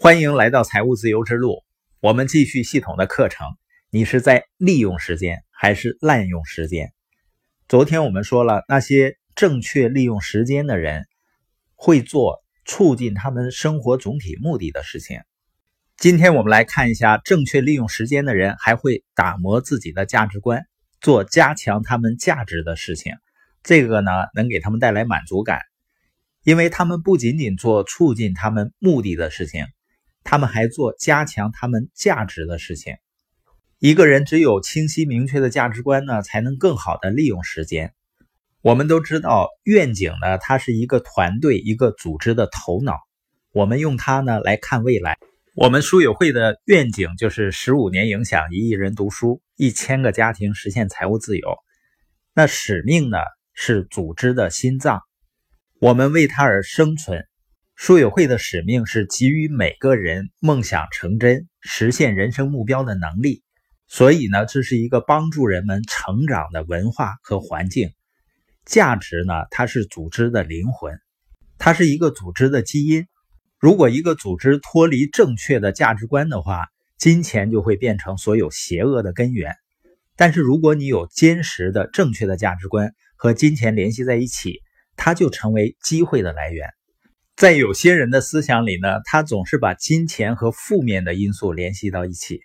欢迎来到财务自由之路。我们继续系统的课程。你是在利用时间还是滥用时间？昨天我们说了，那些正确利用时间的人会做促进他们生活总体目的的事情。今天我们来看一下，正确利用时间的人还会打磨自己的价值观，做加强他们价值的事情。这个呢，能给他们带来满足感，因为他们不仅仅做促进他们目的的事情。他们还做加强他们价值的事情。一个人只有清晰明确的价值观呢，才能更好的利用时间。我们都知道，愿景呢，它是一个团队、一个组织的头脑。我们用它呢来看未来。我们书友会的愿景就是十五年影响一亿人读书，一千个家庭实现财务自由。那使命呢，是组织的心脏。我们为它而生存。书友会的使命是给予每个人梦想成真、实现人生目标的能力，所以呢，这是一个帮助人们成长的文化和环境。价值呢，它是组织的灵魂，它是一个组织的基因。如果一个组织脱离正确的价值观的话，金钱就会变成所有邪恶的根源。但是，如果你有坚实的正确的价值观和金钱联系在一起，它就成为机会的来源。在有些人的思想里呢，他总是把金钱和负面的因素联系到一起。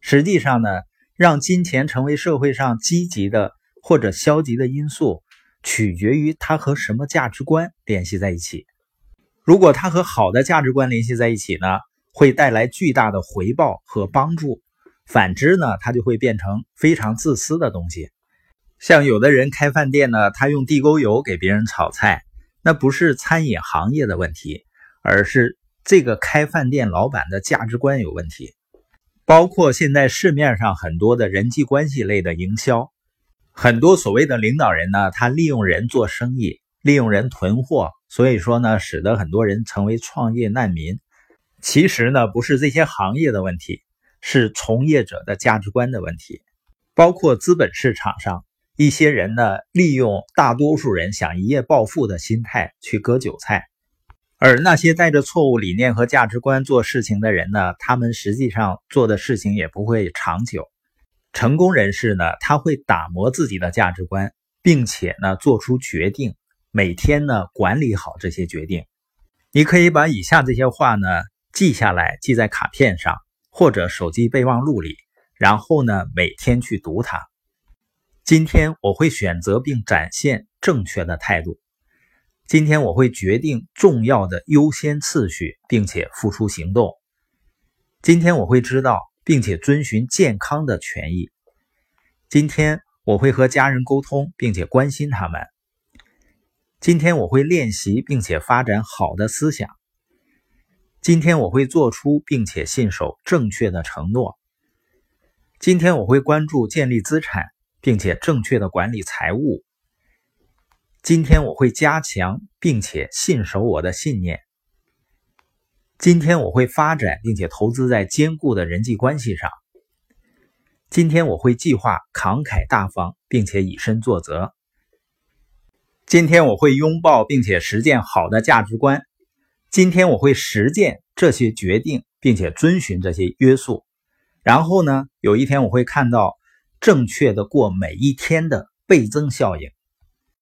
实际上呢，让金钱成为社会上积极的或者消极的因素，取决于它和什么价值观联系在一起。如果它和好的价值观联系在一起呢，会带来巨大的回报和帮助；反之呢，它就会变成非常自私的东西。像有的人开饭店呢，他用地沟油给别人炒菜。那不是餐饮行业的问题，而是这个开饭店老板的价值观有问题。包括现在市面上很多的人际关系类的营销，很多所谓的领导人呢，他利用人做生意，利用人囤货，所以说呢，使得很多人成为创业难民。其实呢，不是这些行业的问题，是从业者的价值观的问题。包括资本市场上。一些人呢，利用大多数人想一夜暴富的心态去割韭菜，而那些带着错误理念和价值观做事情的人呢，他们实际上做的事情也不会长久。成功人士呢，他会打磨自己的价值观，并且呢，做出决定，每天呢，管理好这些决定。你可以把以下这些话呢记下来，记在卡片上或者手机备忘录里，然后呢，每天去读它。今天我会选择并展现正确的态度。今天我会决定重要的优先次序，并且付出行动。今天我会知道并且遵循健康的权益。今天我会和家人沟通，并且关心他们。今天我会练习并且发展好的思想。今天我会做出并且信守正确的承诺。今天我会关注建立资产。并且正确的管理财务。今天我会加强并且信守我的信念。今天我会发展并且投资在坚固的人际关系上。今天我会计划慷慨大方并且以身作则。今天我会拥抱并且实践好的价值观。今天我会实践这些决定并且遵循这些约束。然后呢，有一天我会看到。正确的过每一天的倍增效应。